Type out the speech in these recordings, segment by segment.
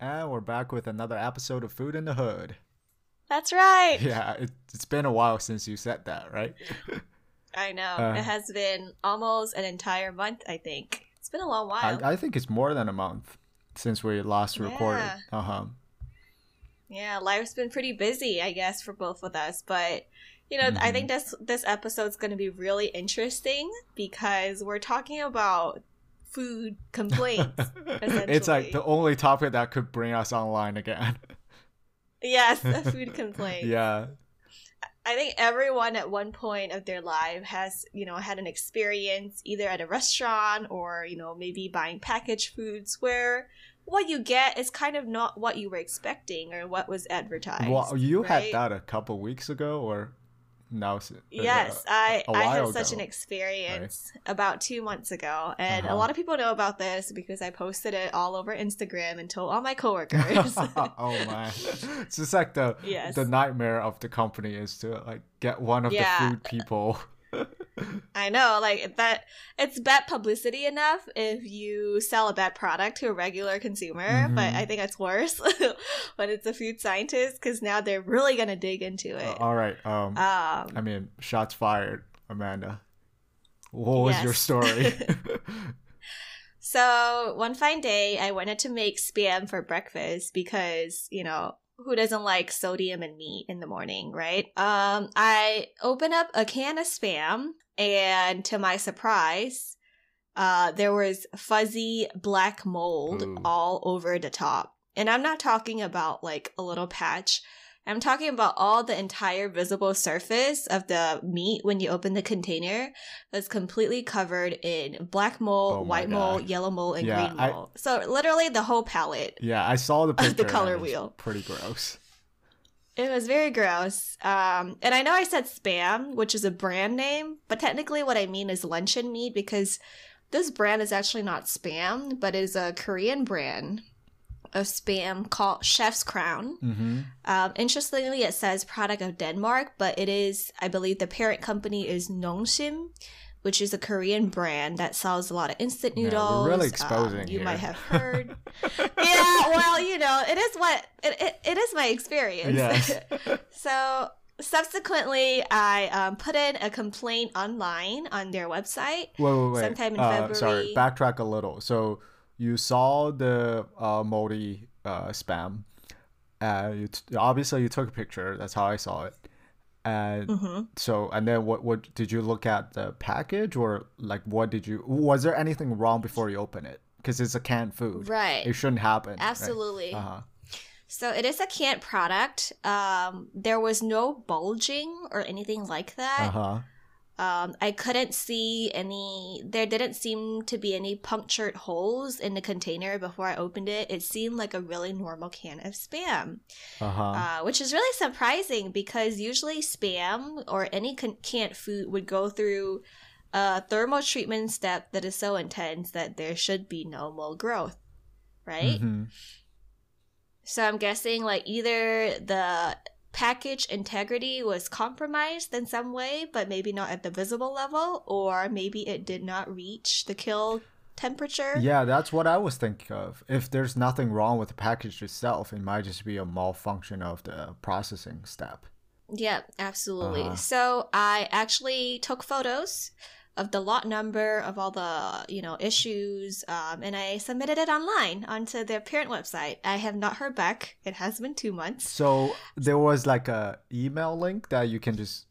And we're back with another episode of Food in the Hood. That's right. Yeah, it, it's been a while since you said that, right? I know. Uh, it has been almost an entire month, I think. It's been a long while. I, I think it's more than a month since we last recorded. Yeah. Uh huh. yeah, life's been pretty busy, I guess, for both of us. But you know, I Mhm. think this this episode's going to be really interesting because we're talking about food complaints. it's like the only topic that could bring us online again. yes, a food complaint. yeah. I think everyone at one point of their life has, you know, had an experience either at a restaurant or, you know, maybe buying packaged foods where what you get is kind of not what you were expecting or what was advertised. Well, you right? had that a couple weeks ago, or now? it's- uh, Yes, I, a I had such ago, an experience about two months ago. And Uh-huh. a lot of people know about this because I posted it all over Instagram and told all my coworkers. oh man, it's just like the Yes. the nightmare of the company is to like get one of Yeah. the food people. I know, like that. It's bad publicity enough if you sell a bad product to a regular consumer, but Mhm. I think it's worse when it's a food scientist because now they're really gonna dig into it. all right. Um, Um, I mean, shots fired, Amanda. What was your story? so one fine day, I wanted to make spam for breakfast because you know who doesn't like sodium and meat in the morning, right? Um, I open up a can of spam, and to my surprise, uh, there was fuzzy black mold Ooh. all over the top. And I'm not talking about like a little patch. I'm talking about all the entire visible surface of the meat when you open the container was completely covered in black mold, Oh white mold, God. yellow mold, and Yeah, green I- mold. So literally the whole palette. yeah, I saw the the picture. and color wheel. Pretty gross. It was very gross. Um, and I know I said spam, which is a brand name, but technically what I mean is luncheon meat because this brand is actually not spam, but is a Korean brand of spam called Chef's Crown. Mm-hmm. Um, interestingly, it says product of Denmark, but it is, I believe, the parent company is Nongshim, which is a Korean brand that sells a lot of instant Yeah, noodles. really Um, exposing you here. might have heard. yeah, well, you know, it is what it, it, it is my experience. Yes. so subsequently, I um, put in a complaint online on their website. Wait, wait, wait. Sometime in uh, Sorry, backtrack a little. So you saw the uh, moldy uh, spam. Uh, you t- obviously you took a picture. That's how I saw it. And hmm so, and then what? What did you look at the package, or like what did you? Was there anything wrong before you open it? Because it's a canned food. Right. It shouldn't happen. Absolutely. Uh huh. So it is a canned product. Um, there was no bulging or anything like that. Uh that. huh. Um, I couldn't see any. There didn't seem to be any punctured holes in the container before I opened it. It seemed like a really normal can of spam, Uh huh. uh, which is really surprising because usually spam or any con- canned food would go through a thermal treatment step that is so intense that there should be no mold growth, right? hmm So I'm guessing like either the package integrity was compromised in some way, but maybe not at the visible level, or maybe it did not reach the kill temperature. Yeah, that's what I was thinking of. If there's nothing wrong with the package itself, it might just be a malfunction of the processing step. Yeah, absolutely. Uh-huh. So I actually took photos of the lot number of all the you know issues um, and i submitted it online onto their parent website i have not heard back it has been two months So there was like a email link that you can just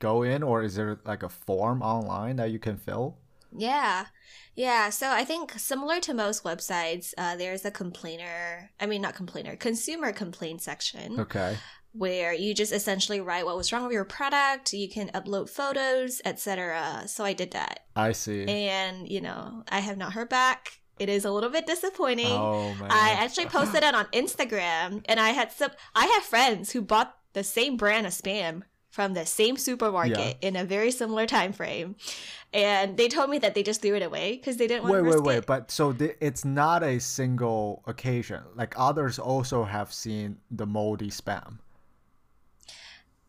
go in, or is there like a form online that you can fill? Yeah. Yeah. So I think similar to most websites, uh, there's a complainer, I mean, not complainer, consumer complaint section Okay. Where you just essentially write what was wrong with your product. You can upload photos, etc. So I did that. I see. And, you know, I have not heard back. It is a little bit disappointing. oh man. I actually posted it on Instagram and I had some I have friends who bought the same brand of spam from the same supermarket in a very similar time frame. And they told me that they just threw it away because they didn't want Wait, to wait, risk wait. But so th- it's not a single occasion. Like others also have seen the moldy spam.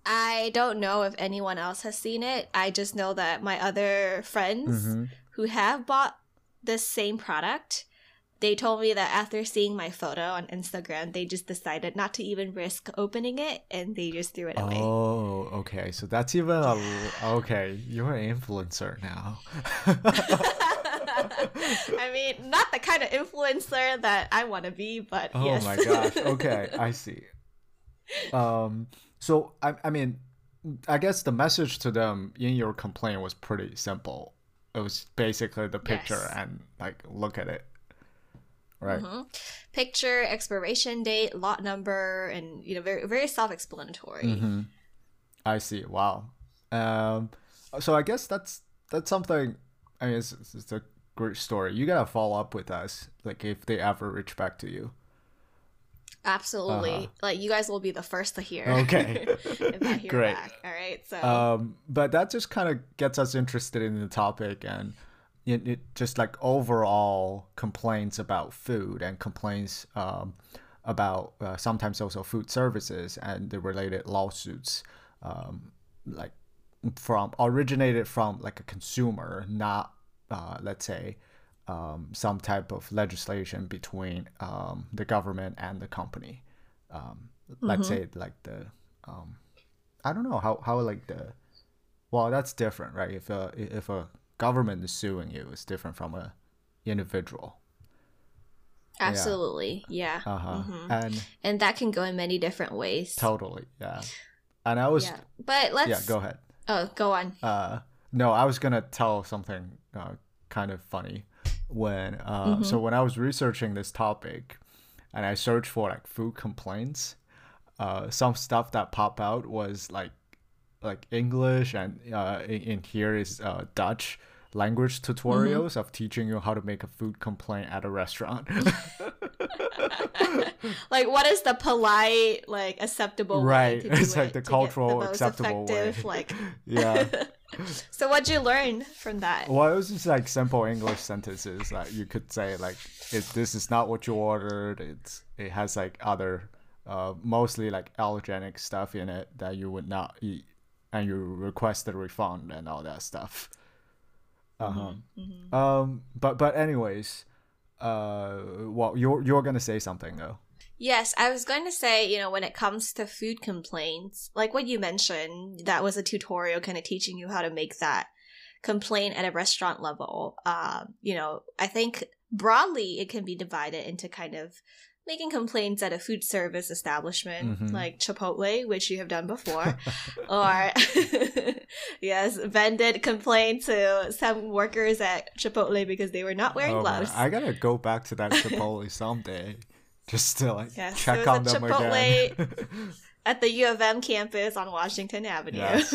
I don't know if anyone else has seen it. I just know that my other friends Mhm. who have bought this same product they told me that after seeing my photo on Instagram, they just decided not to even risk opening it and they just threw it away. Oh, okay. So that's even a okay. You're an influencer now. I mean, not the kind of influencer that I want to be, but oh yes. my gosh. Okay, I see. Um. So I, I mean, I guess the message to them in your complaint was pretty simple. It was basically the picture Yes. and like look at it. Right. Mhm. Picture, expiration date, lot number, and you know, very very self-explanatory. Mm-hmm. I see. Wow. Um. So I guess that's that's something. I mean, it's, it's a great story. You gotta follow up with us, like if they ever reach back to you. Absolutely. Uh-huh. Like you guys will be the first to hear. Okay. if I hear Great. back. All right. So Um, but that just kind of gets us interested in the topic and it, it just like overall complaints about food and complaints um, about uh, sometimes also food services and the related lawsuits um, like from originated from like a consumer not uh, let's say um, some type of legislation between um, the government and the company um, let's say like the um, I don't know how, how like the well that's different right if a if a government is suing you it's different from a individual absolutely. Yeah. uh-huh Mhm. and And that can go in many different ways. totally yeah and I was yeah. But let's yeah go ahead Oh, go on. uh no I was gonna tell something uh, kind of funny when uh so when I was researching this topic and I searched for like food complaints uh some stuff that pop out was like like English and uh in, in here is uh Dutch language tutorials of teaching you how to make a food complaint at a restaurant like what is the polite, like acceptable Right. way to do It's like it the cultural most acceptable way. Like yeah So what'd you learn from that? Well, it was just like simple English sentences that you could say like, "It this is not what you ordered." It's it has like other, uh, mostly like allergenic stuff in it that you would not eat, and you request a refund and all that stuff. Uh huh. Mm-hmm. Um. But but anyways, uh, well, you're you're gonna say something though. Yes, I was going to say, you know, when it comes to food complaints, like what you mentioned, that was a tutorial kind of teaching you how to make that complaint at a restaurant level. Uh, you know, I think broadly it can be divided into kind of making complaints at a food service establishment Mhm. like Chipotle, which you have done before, or yes, Ben did complain to some workers at Chipotle because they were not wearing Oh, man, gloves. I gotta go back to that Chipotle someday, just to like Yes, check on them Chipotle again. at the U of M campus on Washington Avenue. Yes.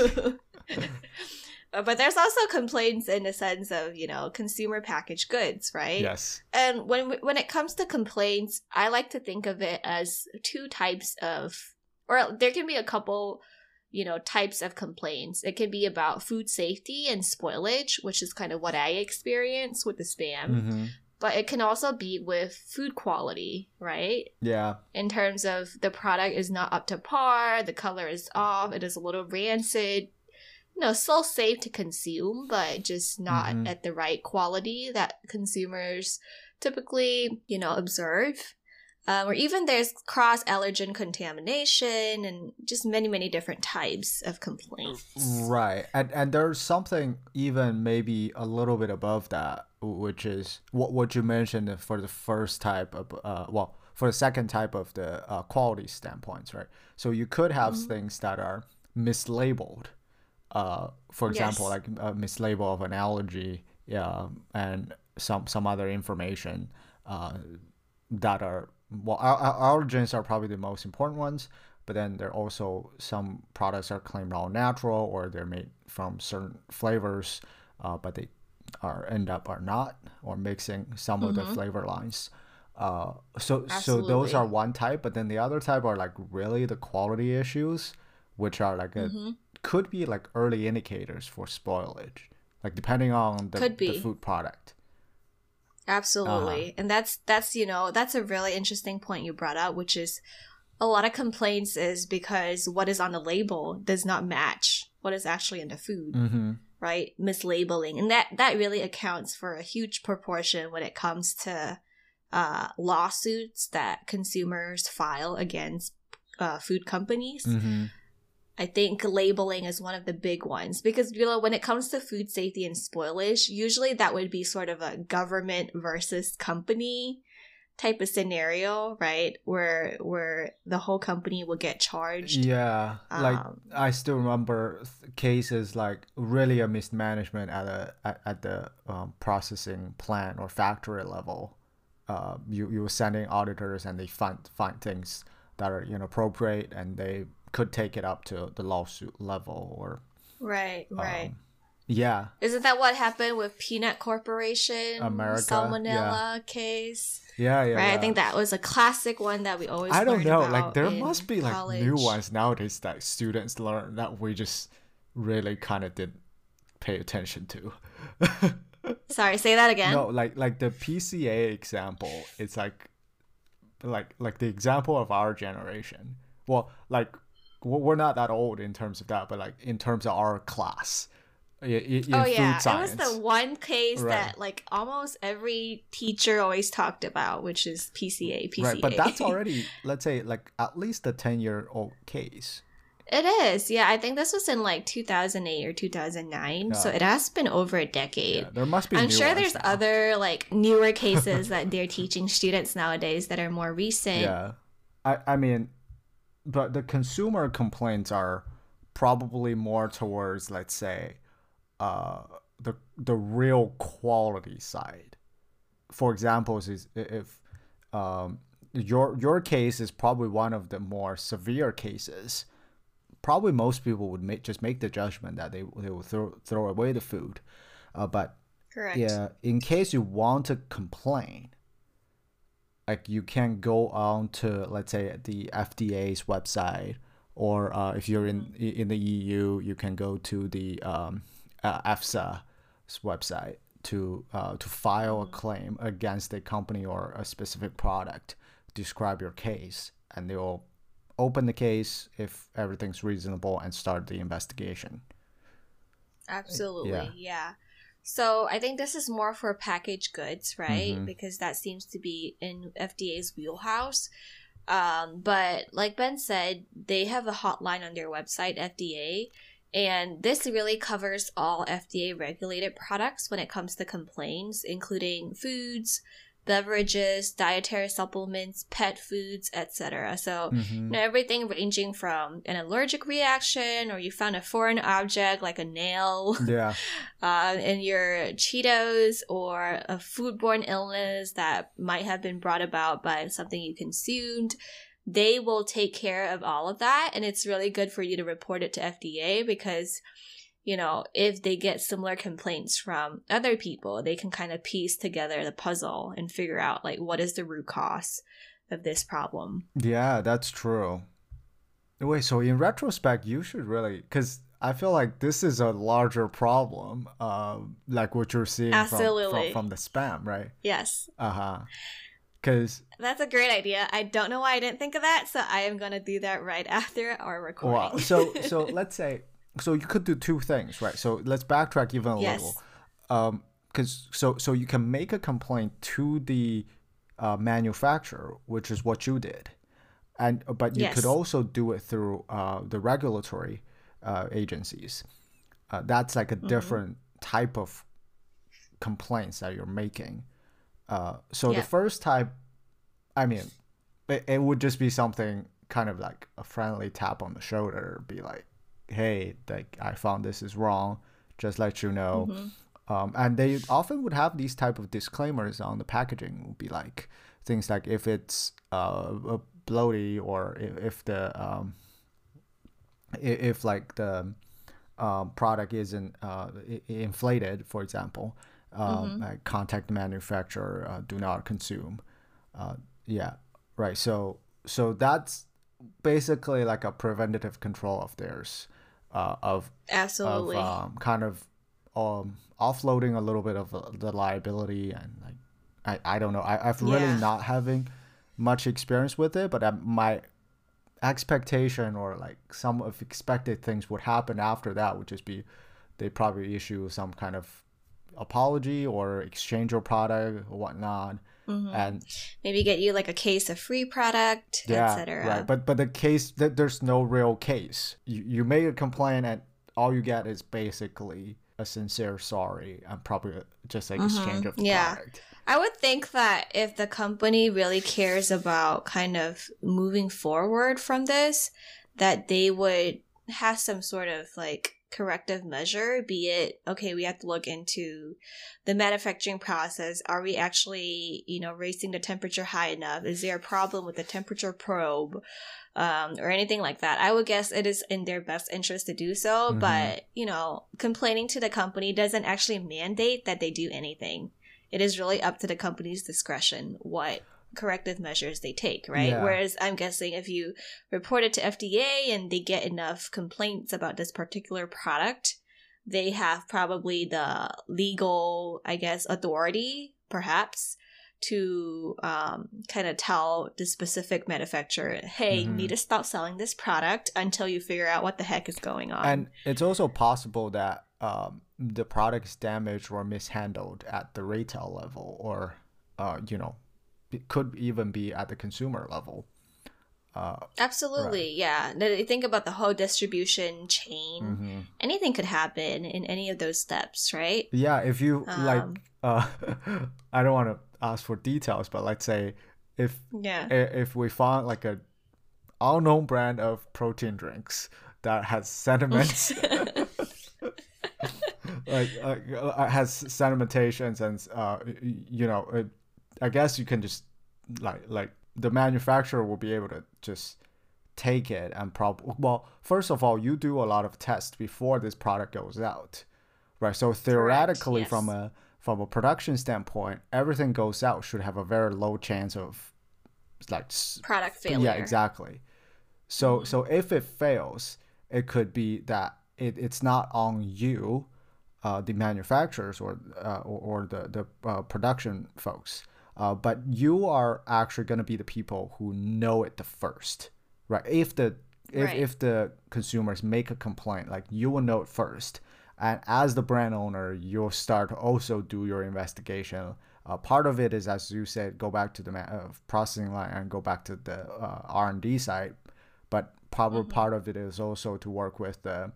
Uh, but there's also complaints in the sense of you know consumer packaged goods, right? yes. And when when it comes to complaints, I like to think of it as two types of, or there can be a couple, you know, types of complaints. It can be about food safety and spoilage, which is kind of what I experience with the spam. hmm But it can also be with food quality, right? Yeah. in terms of the product is not up to par, the color is off, it is a little rancid. Know, still safe to consume, but just not Mhm. at the right quality that consumers typically, you know, observe. Um, or even there's cross allergen contamination and just many, many different types of complaints. Right, and and there's something even maybe a little bit above that, which is what what you mentioned for the first type of uh well for the second type of the uh, quality standpoints, right? So you could have Mm-hmm. things that are mislabeled, uh, for example, Yes. like a mislabel of an allergy, yeah, and some some other information, uh, that are well, al- al- allergens are probably the most important ones but then there are also some products are claimed all natural or they're made from certain flavors uh, but they are end up are not or mixing some of the flavor lines uh, so so those are one type but then the other type are like really the quality issues which are like a Mm-hmm. Could be like early indicators for spoilage like depending on the, Could the food product Absolutely. Uh-huh. And that's that's you know, that's a really interesting point you brought up, which is a lot of complaints is because what is on the label does not match what is actually in the food, mm-hmm. right? Mislabeling. And that that really accounts for a huge proportion when it comes to uh, lawsuits that consumers file against uh, food companies. Mm-hmm. I think labeling is one of the big ones because you know when it comes to food safety and spoilage, usually that would be sort of a government versus company type of scenario, right? Where where the whole company will get charged. Yeah, like Um, I still remember th- cases like really a mismanagement at a at, at the um, processing plant or factory level. Uh, you you were sending auditors and they find find things that are inappropriate and they could take it up to the lawsuit level or Right, right. um, yeah Isn't that what happened with Peanut Corporation America, salmonella case? yeah yeah. right, I think that was a classic one that we always. I don't know. Like there must be like new ones nowadays that students learn that we just really kind of didn't pay attention to. Sorry, say that again. No, like like the PCA example, it's like like like the example of our generation. Well, like we're not that old in terms of that, but like in terms of our class, i- i- in oh yeah, it was the one case Right. that like almost every teacher always talked about, which is PCA. PCA. Right, but that's already let's say like at least a ten year old case. It is, yeah. I think this was in like 2008 or 2009, so it has been over a decade. Yeah, there must be. I'm sure there's now. other like newer cases that they're teaching students nowadays that are more recent. Yeah, I I mean, but the consumer complaints are probably more towards let's say, uh, the the real quality side. For example, is if um your your case is probably one of the more severe cases. Probably most people would make just make the judgment that they they will throw throw away the food, uh, but Correct. yeah, in case you want to complain, like you can go on to let's say the FDA's website, or uh, if you're in in the EU, you can go to the um, uh, EFSA's website to uh, to file a claim against a company or a specific product. Describe your case, and they will open the case if everything's reasonable and start the investigation. Absolutely, Yeah. yeah. So I think this is more for packaged goods, right? Mhm. Because that seems to be in FDA's wheelhouse. Um, but like Ben said, they have a hotline on their website, FDA, and this really covers all FDA regulated products when it comes to complaints, including foods, beverages, dietary supplements, pet foods, etc. So Mhm. you know, everything ranging from an allergic reaction or you found a foreign object like a nail Yeah. uh, in your Cheetos or a foodborne illness that might have been brought about by something you consumed. They will take care of all of that. And it's really good for you to report it to FDA because, you know, if they get similar complaints from other people, they can kind of piece together the puzzle and figure out like what is the root cause of this problem. Yeah, that's true. Wait, so in retrospect, you should really, because I feel like this is a larger problem, uh, like what you're seeing from, from, Absolutely. from the spam, right? Yes. Uh huh. Because, That's a great idea. I don't know why I didn't think of that, so I am gonna do that right after our recording. well, so so let's say, so you could do two things, right? So let's backtrack even a Yes. little. Um, because so so you can make a complaint to the uh, manufacturer, which is what you did, and but you Yes. could also do it through uh, the regulatory uh, agencies. Uh, that's like a different type of complaints that you're making. Uh, so Yeah. the first type, I mean, it, it would just be something kind of like a friendly tap on the shoulder, be like, "Hey, like I found this is wrong. Just let you know." Um, and they often would have these type of disclaimers on the packaging. Would be like things like if it's uh, bloaty or if, if the um, i- if like the um, product isn't uh, inflated, for example, um, like contact the manufacturer, uh, do not consume. Uh, yeah, right. So so that's basically like a preventative control of theirs, uh, of Absolutely. of um, kind of um, offloading a little bit of uh, the liability and like I, I don't know I, I've really Yeah. not having much experience with it but uh, my expectation or like some of expected things would happen after that would just be they probably issue some kind of apology or exchange your product or whatnot Mhm. and Maybe get you like a case of free product, yeah, etc. right. But but the case that there's no real case. You you make a complaint and all you get is basically a sincere sorry and probably just like exchange Mhm. of Yeah. product. I would think that if the company really cares about kind of moving forward from this, that they would have some sort of like corrective measure, be it, okay, we have to look into the manufacturing process. Are we actually, you know, raising the temperature high enough? Is there a problem with the temperature probe? Um, or anything like that. I would guess it is in their best interest to do so, Mhm. but, you know, complaining to the company doesn't actually mandate that they do anything it is really up to the company's discretion what corrective measures they take, right? Yeah. Whereas I'm guessing if you report it to FDA and they get enough complaints about this particular product, they have probably the legal, I guess, authority, perhaps, to um, kind of tell the specific manufacturer, hey, you Mhm. need to stop selling this product until you figure out what the heck is going on. And it's also possible that um, the product is damaged or mishandled at the retail level, or uh, you know, it could even be at the consumer level. Uh, Absolutely, yeah. That you think about the whole distribution chain. mhm. Anything could happen in any of those steps, right? Yeah, if you like, Um, uh, I don't want to ask for details, but let's say if Yeah. if we found like a unknown brand of protein drinks that has sentiments like uh, uh, has sedimentations and uh you know it, i guess you can just like like the manufacturer will be able to just take it and prob well first of all you do a lot of tests before this product goes out right so theoretically from yes. a from a production standpoint everything goes out should have a very low chance of like Product failure. yeah, exactly. So so if it fails, it could be that it, it's not on you, uh, the manufacturers or uh, or, or the the uh, production folks, uh, but you are actually going to be the people who know it the first, right? If the if, Right. if the consumers make a complaint, like you will know it first, and as the brand owner, you'll start to also do your investigation. Uh, part of it is, as you said, go back to the ma- uh, processing line and go back to the uh, R and D side, but probably part of it is also to work with the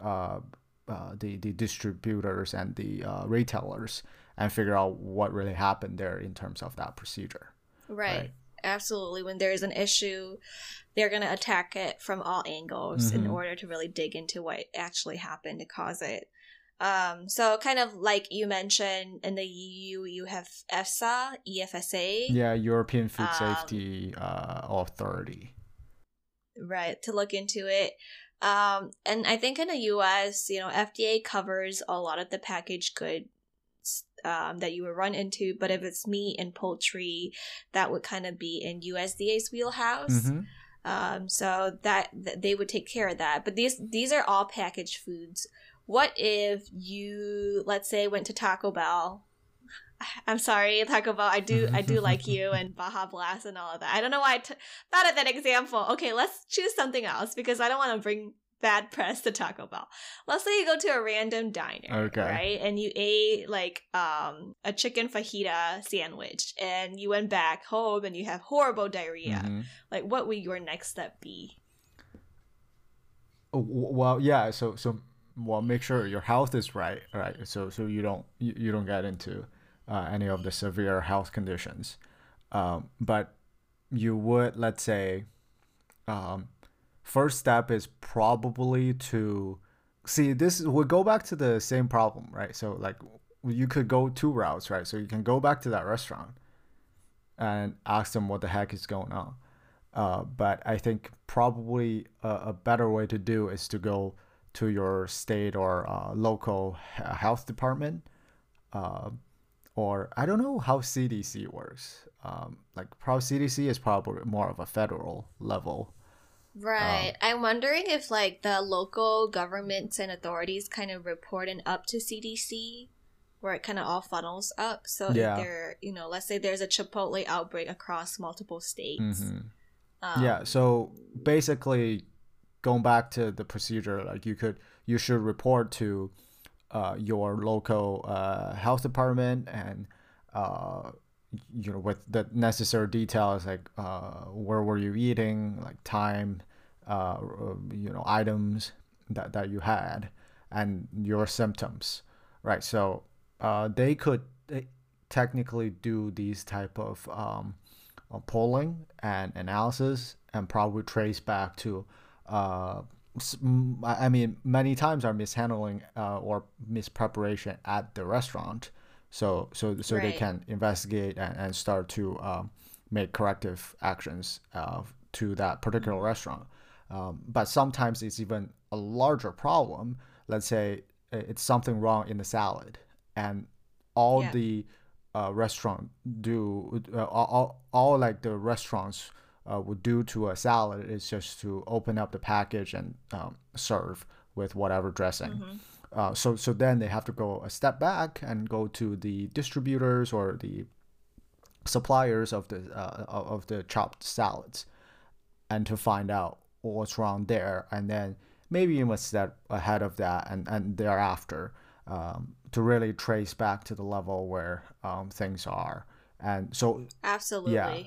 uh, uh, the the distributors and the uh, retailers and figure out what really happened there in terms of that procedure. Right. Right. Absolutely. When there's an issue, they're going to attack it from all angles in Mhm. order to really dig into what actually happened to cause it. Um, so kind of like you mentioned in the EU, you have EFSA, EFSA, Yeah, European Food Um, Safety uh, Authority. right, to look into it. Um, and I think in the US, you know, FDA covers a lot of the packaged goods um, that you would run into, but if it's meat and poultry, that would kind of be in USDA's wheelhouse. Mhm. Um, so that, that they would take care of that. But these these are all packaged foods. What if you, let's say, went to Taco Bell? I'm sorry, Taco Bell. I do I do like you and Baja Blast and all of that. I don't know why I t- thought of that example. Okay, let's choose something else because I don't want to bring bad press to Taco Bell. Let's say you go to a random diner, Okay. right? And you ate like um a chicken fajita sandwich, and you went back home and you have horrible diarrhea Mhm. like what would your next step be Oh, Well, yeah. So so well, make sure your health is right, right? So so you don't you, you don't get into uh, any of the severe health conditions. Um, but you would let's say, um, first step is probably to see this. We go back to the same problem, right? So like you could go two routes, right? So you can go back to that restaurant and ask them what the heck is going on. Uh, but I think probably a, a better way to do is to go to your state or uh, local health department, uh, or I don't know how CDC works. Um, like, probably CDC is probably more of a federal level. Right i'm wondering if like the local governments and authorities kind of reporting up to cdc where it kind of all funnels up so Yeah. if there you know let's say there's a chipotle outbreak across multiple states Mhm. um, yeah. So basically, going back to the procedure, like you could, you should report to uh, your local uh, health department and uh, you know with the necessary details like uh, where were you eating like time uh, you know items that, that you had and your symptoms right? So uh, they could technically do these type of um, uh, polling and analysis and probably trace back to uh, I mean, many times are mishandling uh, or mispreparation at the restaurant so so so right. they can investigate and, and start to um, make corrective actions uh, to that particular mm-hmm. restaurant. Um, but sometimes it's even a larger problem. Let's say it's something wrong in the salad, and all yeah. the uh, restaurant do uh, all, all like the restaurants uh, would do to a salad is just to open up the package and um, serve with whatever dressing. Mm-hmm. Uh, so so then they have to go a step back and go to the distributors or the suppliers of the uh, of the chopped salads, and to find out what's wrong there, and then maybe even a step ahead of that and and thereafter um, to really trace back to the level where um, things are. And so absolutely, yeah.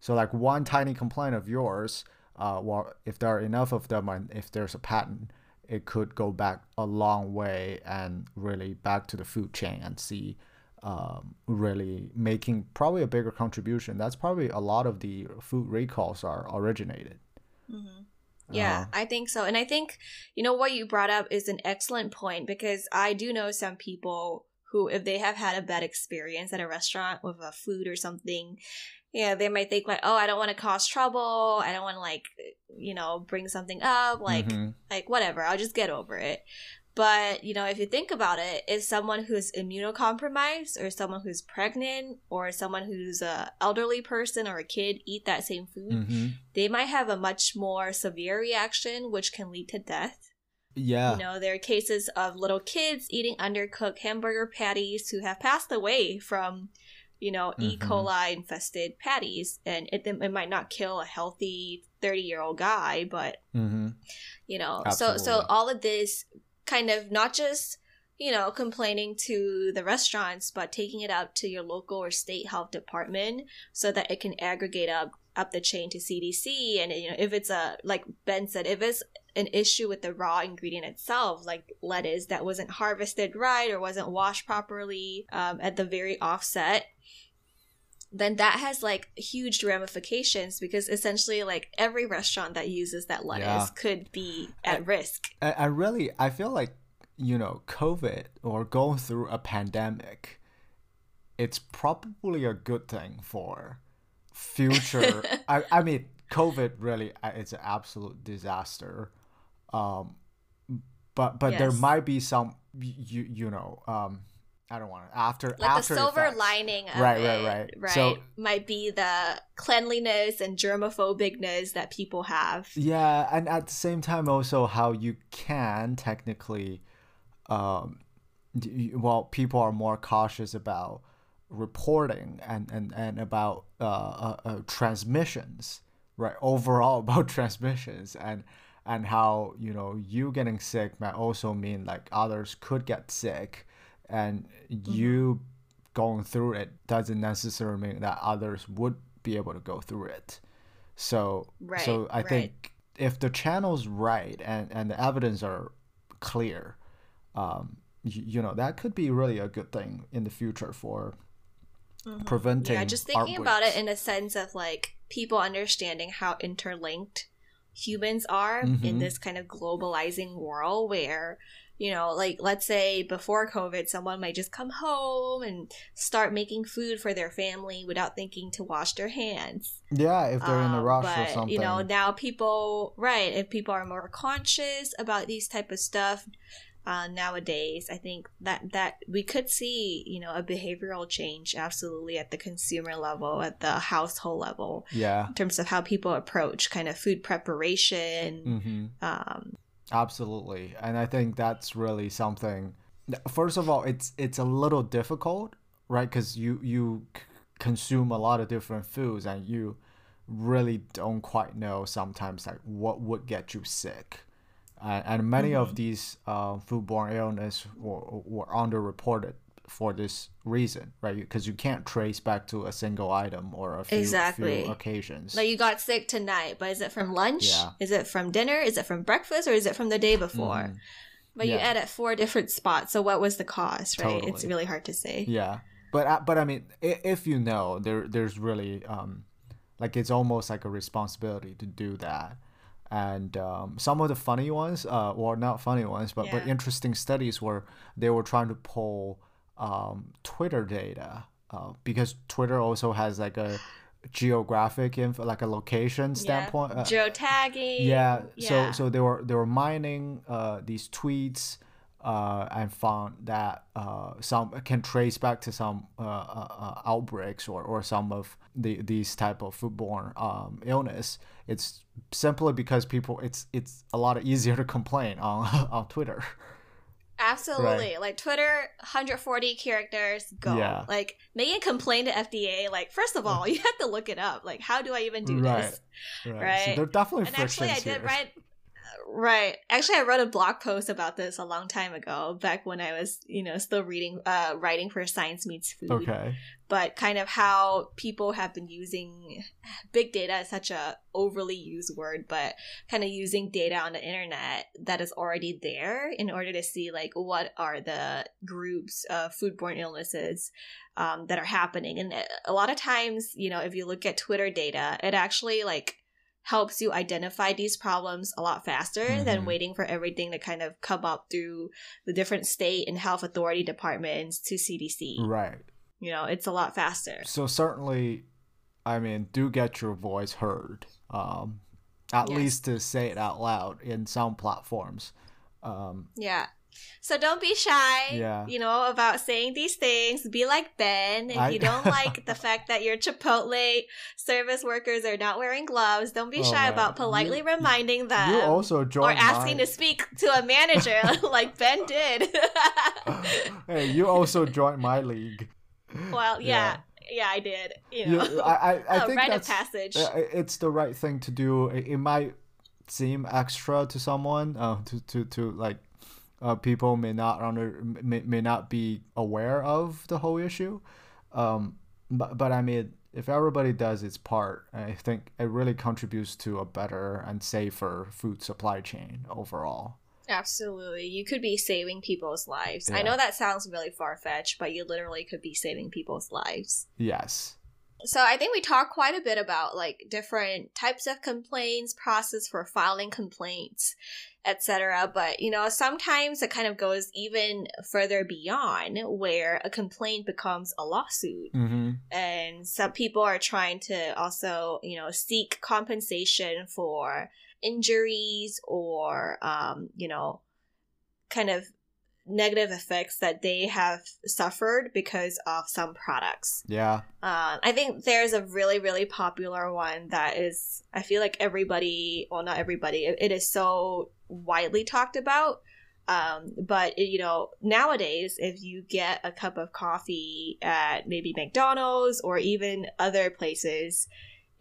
So like one tiny complaint of yours, uh, well, if there are enough of them, and if there's a pattern it could go back a long way and really back to the food chain and see um, really making probably a bigger contribution. That's probably a lot of the food recalls are originated. Mm-hmm. Yeah, uh, I think so. And I think, you know, what you brought up is an excellent point because I do know some people who, if they have had a bad experience at a restaurant with a food or something, yeah, they might think like, oh, I don't want to cause trouble. I don't want to like, you know, bring something up. Like, mm-hmm. like whatever. I'll just get over it. But you know, if you think about it, is someone who's immunocompromised, or someone who's pregnant, or someone who's a elderly person or a kid eat that same food, mm-hmm. they might have a much more severe reaction, which can lead to death. Yeah. You know, there are cases of little kids eating undercooked hamburger patties who have passed away from you know, mm-hmm. E. coli infested patties, and it, it might not kill a healthy 30 year old guy, but, mm-hmm. you know, Absolutely. so, so all of this kind of not just, you know, complaining to the restaurants, but taking it out to your local or state health department so that it can aggregate up up the chain to CDC. And you know, if it's a like Ben said, if it's an issue with the raw ingredient itself, like lettuce that wasn't harvested right or wasn't washed properly um, at the very offset, then that has like huge ramifications because essentially like every restaurant that uses that lettuce yeah. could be at I, risk. I, I really I feel like you know COVID or going through a pandemic, it's probably a good thing for future. I I mean COVID really uh, it's an absolute disaster. Um, but but yes. there might be some you you know um I don't want to after like after the silver effects. lining of right, it, right, right, right. So might be the cleanliness and germophobicness that people have. Yeah, and at the same time, also how you can technically, um, well, people are more cautious about reporting and and and about uh, uh, uh transmissions, right? Overall about transmissions and and how you know you getting sick might also mean like others could get sick and mm-hmm. you going through it doesn't necessarily mean that others would be able to go through it. So right, so I right. think if the channel's right and, and the evidence are clear, um, you, you know, that could be really a good thing in the future for mm-hmm. preventing. Yeah, just thinking about it in a sense of like people understanding how interlinked humans are mm-hmm. in this kind of globalizing world where you know, like let's say before COVID, someone might just come home and start making food for their family without thinking to wash their hands. Yeah, if they're um, in a um, rush but, or something. You know, now people, right? If people are more conscious about these type of stuff uh, nowadays, I think that that we could see, you know, a behavioral change absolutely at the consumer level, at the household level. Yeah. In terms of how people approach kind of food preparation. Mm-hmm. Um, Absolutely. And I think that's really something first of all it's it's a little difficult, right? Cuz you you consume a lot of different foods and you really don't quite know sometimes like what would get you sick. Uh, and many mm-hmm. of these uh, foodborne illness were, were underreported for this reason, right? Because you can't trace back to a single item or a few, Exactly. few occasions. Like you got sick tonight, but is it from lunch? Yeah. Is it from dinner? Is it from breakfast? Or is it from the day before? Mhm. But you Yeah. ed at four different spots. So what was the cause, right? Totally. It's really hard to say. Yeah, but uh, but I mean, if you know, there there's really um, like it's almost like a responsibility to do that. And um, some of the funny ones, uh, well, not funny ones, but but interesting studies where they were trying to pull um, Twitter data uh, because Twitter also has like a geographic info, like a location standpoint. uh, Geotagging. yeah, Yeah. so so they were they were mining uh, these tweets uh, and found that uh, some can trace back to some uh, uh, uh, outbreaks or, or some of the these type of foodborne um, illness. It's simply because people it's it's a lot easier to complain on on Twitter. Absolutely. Like Twitter, 140 characters, go. Yeah. Like Megan complained to FDA. Like, first of all, you have to look it up. Like, how do I even do Right. this? Right. So Right. there are definitely And actually, I did here. write. Right. Actually, I wrote a blog post about this a long time ago, back when I was, you know, still reading, uh, writing for Science Meets Food. Okay. But kind of how people have been using big data is such a overly used word, but kind of using data on the internet that is already there in order to see like what are the groups of foodborne illnesses um, that are happening. And a lot of times, you know, if you look at Twitter data, it actually like helps you identify these problems a lot faster than Mhm. waiting for everything to kind of come up through the different state and health authority departments to CDC. Right. You know, it's a lot faster. So certainly, I mean, do get your voice heard. Um, at Yes. least to say it out loud in some platforms. Um, Yeah. So don't be shy, Yeah. you know, about saying these things. Be like Ben. If I- you don't like the fact that your Chipotle service workers are not wearing gloves, don't be Oh, shy man. about politely You- reminding them. you also or asking my, to speak to a manager like Ben did. hey, you also joined my league. well, yeah, yeah, I did. You know, I, I, I think rite of that's passage. uh, it's the right thing to do. It, it might seem extra to someone, uh, to, to, to like, uh, people may not under may, may not be aware of the whole issue, um, but but I mean, if everybody does its part, I think it really contributes to a better and safer food supply chain overall. Absolutely. You could be saving people's lives. I know that sounds really far fetched, but you literally could be saving people's lives. Yes. So I think we talked quite a bit about like different types of complaints, process for filing complaints, etc. But you know, sometimes it kind of goes even further beyond where a complaint becomes a lawsuit. Mm-hmm. And some people are trying to also, you know, seek compensation for injuries or um, you know, kind of negative effects that they have suffered because of some products. Yeah. Um, I think there's a really, really popular one that is, I feel like everybody, well, not everybody, it, it is so widely talked about. Um, but, you know, nowadays, if you get a cup of coffee at maybe McDonald's or even other places,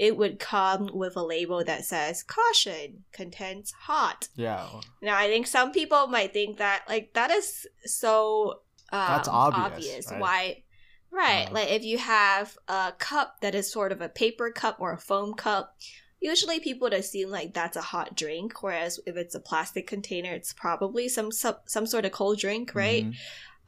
it would come with a label that says caution contains hot Yeah. now i think some people might think that like that is so um, That's obvious, right? why right like if you have a cup that is sort of a paper cup or a foam cup usually people would assume like that's a hot drink whereas if it's a plastic container it's probably some some, some sort of cold drink right Mhm.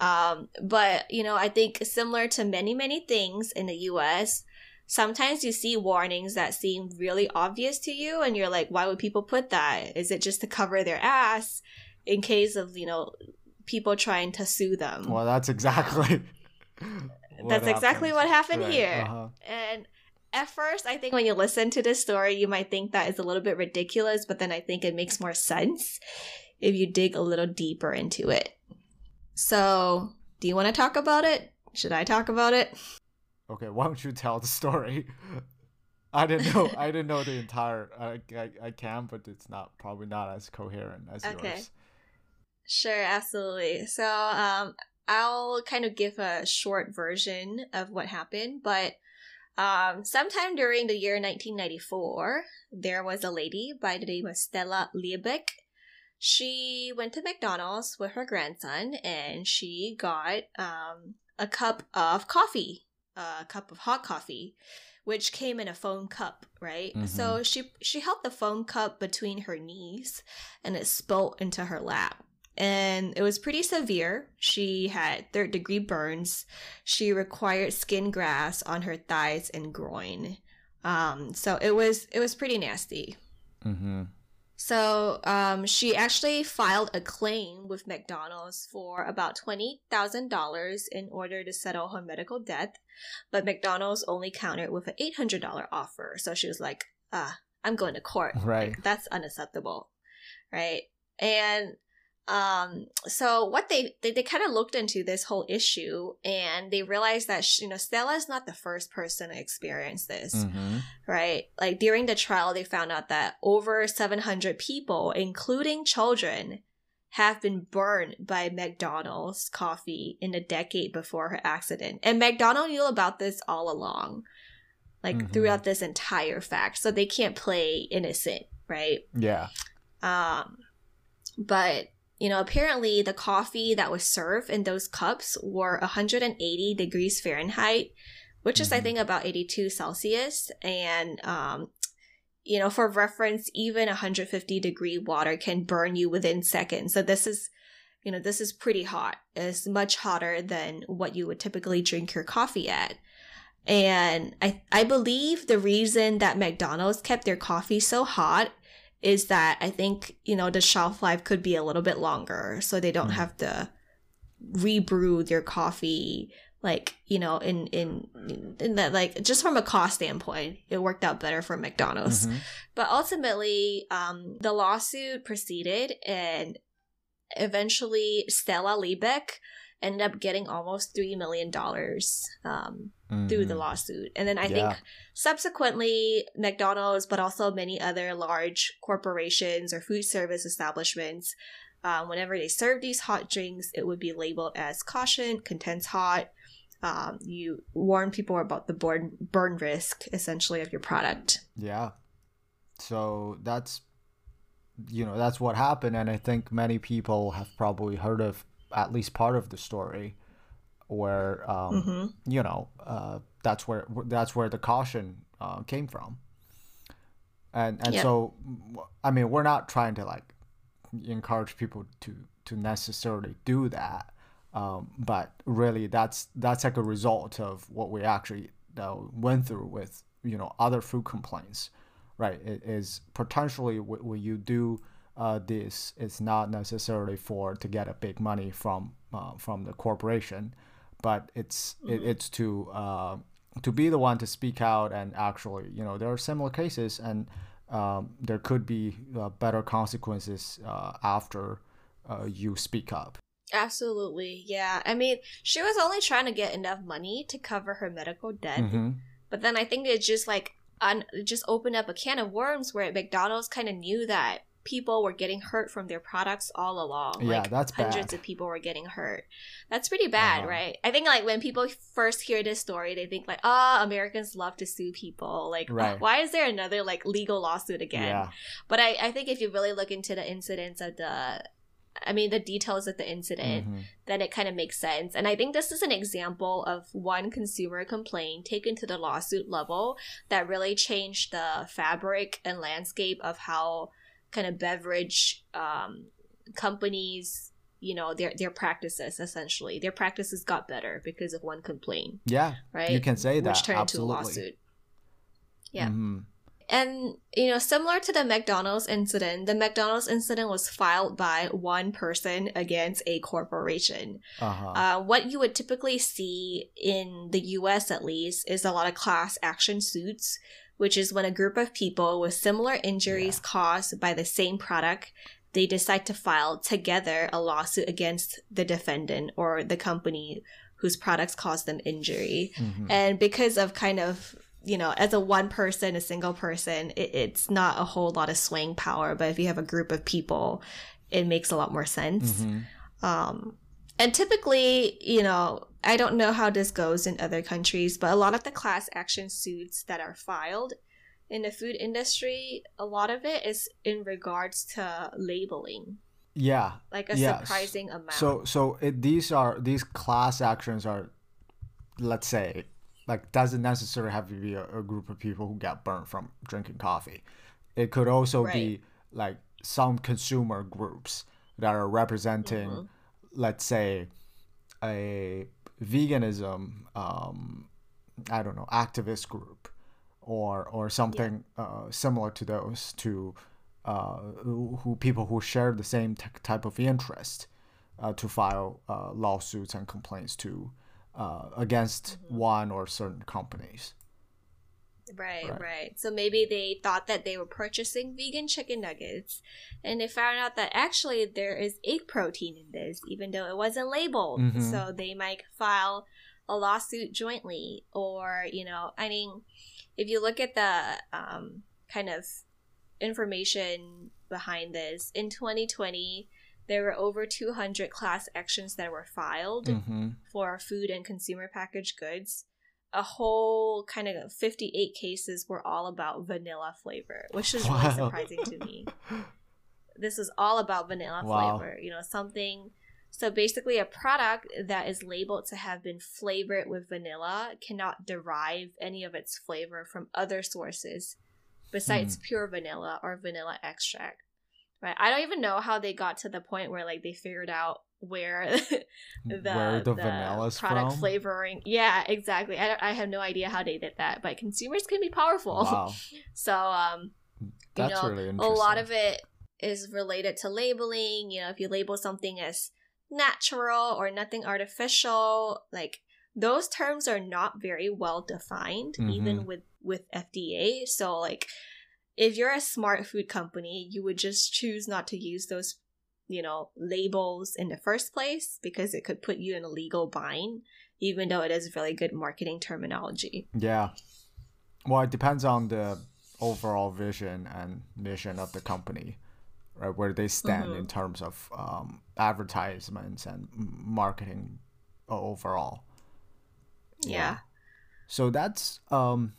um, but you know, I think similar to many many things in the U.S., sometimes you see warnings that seem really obvious to you, and you're like, why would people put that? Is it just to cover their ass in case of you know people trying to sue them? Well, that's exactly. That's exactly what happened Right, here. uh-huh. And at first, I think when you listen to this story, you might think that is a little bit ridiculous, but then I think it makes more sense if you dig a little deeper into it. So, do you want to talk about it? Should I talk about it? Okay, why don't you tell the story? I didn't know. I didn't know the entire. I, I, I can, but it's not probably not as coherent as Okay. yours. Sure, absolutely. So, um, I'll kind of give a short version of what happened, but um, sometime during the year 1994, there was a lady by the name of Stella Liebeck. She went to McDonald's with her grandson and she got um, a cup of coffee, a cup of hot coffee, which came in a foam cup, right? Mhm. So she she held the foam cup between her knees and it spilled into her lap. And it was pretty severe. She had third degree burns. She required skin grafts on her thighs and groin. Um, so it was it was pretty nasty. Mm-hmm. So um, she actually filed a claim with McDonald's for about twenty thousand dollars in order to settle her medical debt, but McDonald's only countered with an eight hundred dollar offer. So she was like, "Ah, I'm going to court. Right. Like, that's unacceptable, right?" And um, so what they they, they kind of looked into this whole issue and they realized that you know Stella is not the first person to experience this Mm-hmm. right? Like during the trial, they found out that over 700 people, including children, have been burned by McDonald's coffee in the decade before her accident. And McDonald knew about this all along, like Mhm. throughout this entire fact. So they can't play innocent, right? Yeah. Um, but you know, apparently the coffee that was served in those cups were 180 degrees Fahrenheit, which is I Mhm. think about 82 Celsius, and um, you know, for reference, even 150 degree water can burn you within seconds. So this is, you know, this is pretty hot. It's much hotter than what you would typically drink your coffee at. And I I believe the reason that McDonald's kept their coffee so hot is that I think, you know, the shelf life could be a little bit longer so they don't Mm. have to rebrew their coffee like, you know, in in in that like just from a cost standpoint, it worked out better for McDonald's. Mhm. But ultimately, um, the lawsuit proceeded, and eventually Stella Liebeck ended up getting almost three million dollars um, through the lawsuit. And then I Yeah. think subsequently, McDonald's, but also many other large corporations or food service establishments, uh, whenever they serve these hot drinks, it would be labeled as caution, contains hot. Um, you warn people about the burn burn risk essentially of your product. Yeah. So that's you know that's what happened, and I think many people have probably heard of at least part of the story, where um, hmm you know uh, that's where that's where the caution uh, came from. And and Yeah. so I mean we're not trying to like encourage people to to necessarily do that, um, but really that's that's like a result of what we actually uh, went through with you know other food complaints, right? It is potentially wh- when you do uh, this, is not necessarily for to get a big money from uh, from the corporation, but it's it, Mhm. it's to uh, to be the one to speak out and actually you know there are similar cases and um, there could be uh, better consequences uh, after uh, you speak up. Absolutely, yeah. I mean, she was only trying to get enough money to cover her medical debt, Mhm. but then I think it just like un- it just opened up a can of worms where McDonald's kind of knew that people were getting hurt from their products all along. Yeah, like that's hundreds bad. of people were getting hurt. That's pretty bad, Uh-huh. right? I think like when people first hear this story, they think like, "Ah, Americans love to sue people. Like, Right. why is there another like legal lawsuit again?" Yeah. But I, I think if you really look into the incidents of the, I mean, the details of the incident, Mhm. then it kind of makes sense. And I think this is an example of one consumer complaint taken to the lawsuit level that really changed the fabric and landscape of how kind of beverage um, companies, you know, their their practices essentially. Their practices got better because of one complaint, Yeah. right? You can say that. Which turned absolutely. into a lawsuit. Yeah. Mhm. And, you know, similar to the McDonald's incident, the McDonald's incident was filed by one person against a corporation. Uh-huh. Uh, what you would typically see in the US, at least, is a lot of class action suits, which is when a group of people with similar injuries Yeah. caused by the same product. They decide to file together a lawsuit against the defendant or the company whose products caused them injury Mhm. and because of kind of you know as a one person a single person it, it's not a whole lot of swaying power but if you have a group of people it makes a lot more sense Mhm. um and typically you know i don't know how this goes in other countries but a lot of the class action suits that are filed in the food industry a lot of it is in regards to labeling Yeah. like a Yes. surprising amount So so it, these are these class actions are let's say like doesn't necessarily have to be a, a group of people who got burnt from drinking coffee. It could also Right. be like some consumer groups that are representing, Mm-hmm. Let's say, a veganism, um, I don't know, activist group, or or something uh, similar to those to uh, who, who people who share the same t- type of interest uh, to file uh, lawsuits and complaints to uh, against one or certain companies. Right, Right. right, So maybe they thought that they were purchasing vegan chicken nuggets, and they found out that actually there is egg protein in this, even though it wasn't labeled. Mhm. So they might file a lawsuit jointly, or you know, I mean, if you look at the um, kind of information behind this, in 2020 there were over 200 class actions that were filed hmm for food and consumer packaged goods. A whole kind of 58 cases were all about vanilla flavor, which is really surprising to me. This is all about vanilla Wow. flavor, you know, something. So basically, a product that is labeled to have been flavored with vanilla cannot derive any of its flavor from other sources besides hmm. pure vanilla or vanilla extract. Right? I don't even know how they got to the point where like they figured out where the, Where the vanilla's product from? flavoring. Yeah, exactly. I, I have no idea how they did that, but consumers can be powerful. Wow, So, um, that's know, really a lot of it is related to labeling. You know, if you label something as natural or nothing artificial, like those terms are not very well defined, even Mhm. with with FDA. So, like, if you're a smart food company, you would just choose not to use those, you know, labels in the first place because it could put you in a legal bind, even though it is really good marketing terminology. Yeah. Well, it depends on the overall vision and mission of the company, right? Where they stand Mhm. in terms of um, advertisements and marketing overall. Yeah. So that's um,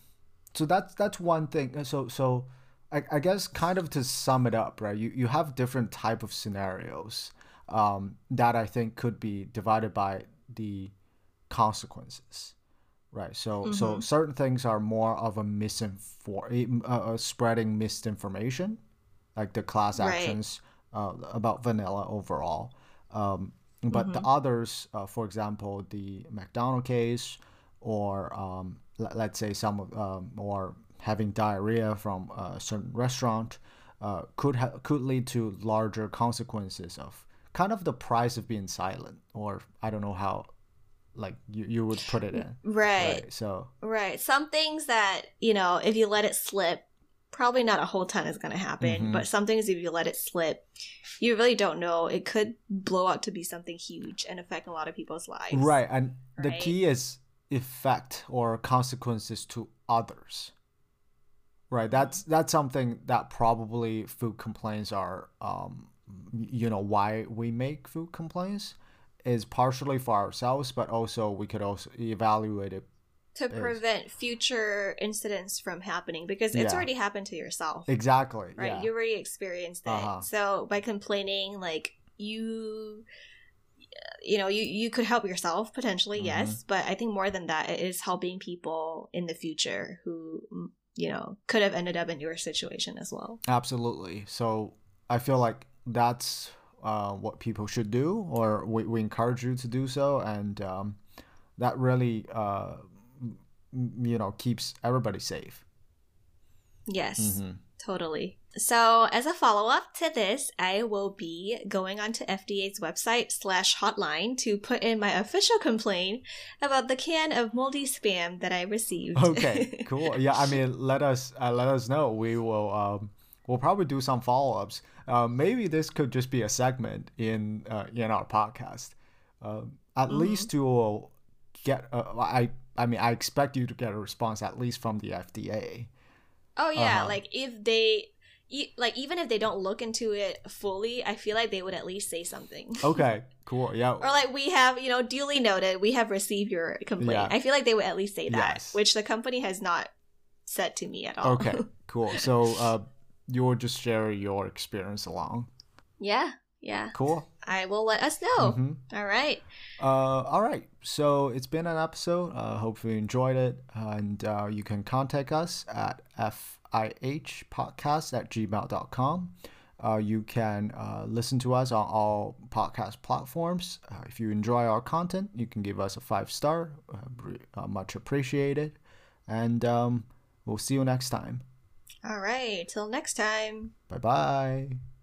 so that's that's one thing. Uh, So so, I, I guess kind of to sum it up, right? You you have different type of scenarios um, that I think could be divided by the consequences, right? So so Mhm. certain things are more of a misinform uh, uh, spreading misinformation, like the class Right. actions uh, about vanilla overall. Um, but the others, uh, for example, the McDonald case, or um, l- let's say some of um, or having diarrhea from a certain restaurant, uh, could ha- could lead to larger consequences of kind of the price of being silent, or I don't know how, like you, you would put it in. Right. So Right. Some things that, you know, if you let it slip, probably not a whole ton is going to happen. Mhm. But some things, if you let it slip, you really don't know. It could blow out to be something huge and affect a lot of people's lives. right, and the key is effect or consequences to others. Right. That's that's something that probably food complaints are. Um, you know why we make food complaints is partially for ourselves, but also we could also evaluate it To prevent future incidents from happening because it's Yeah. already happened to yourself. exactly. right? Yeah. You already experienced it. Uh-huh. So by complaining, like you you know, you, you could help yourself potentially, Mhm. yes, but I think more than that, it is helping people in the future who, you know, could have ended up in your situation as well. Absolutely. So I feel like that's uh, what people should do, or we, we encourage you to do so, and um, that really, uh, you know, keeps everybody safe. Yes, Mhm. totally. So as a follow up to this, I will be going onto FDA's website slash hotline to put in my official complaint about the can of moldy spam that I received. Okay, cool. Yeah, I mean, let us uh, let us know. We will um, we'll probably do some follow ups. Uh, maybe this could just be a segment in uh, in our podcast. Um, at Mhm. least you will get. Uh, I I mean, I expect you to get a response at least from the FDA. Oh yeah, Uh-huh. like if they e- like even if they don't look into it fully, I feel like they would at least say something. Okay, cool. Yeah. Or like we have, you know, duly noted, we have received your complaint. Yeah. I feel like they would at least say that, Yes. which the company has not said to me at all. Okay, cool. So uh, you will just share your experience along. yeah, yeah. Cool. I will let us know. hmm All right. Uh, all right. So it's been an episode. Uh, hopefully you enjoyed it. And uh, you can contact us at fihpodcast at gmail.com. Uh, you can uh, listen to us on all podcast platforms. Uh, if you enjoy our content, you can give us a five star. Uh, uh, much appreciated. And um, we'll see you next time. All right. Till next time. Bye bye.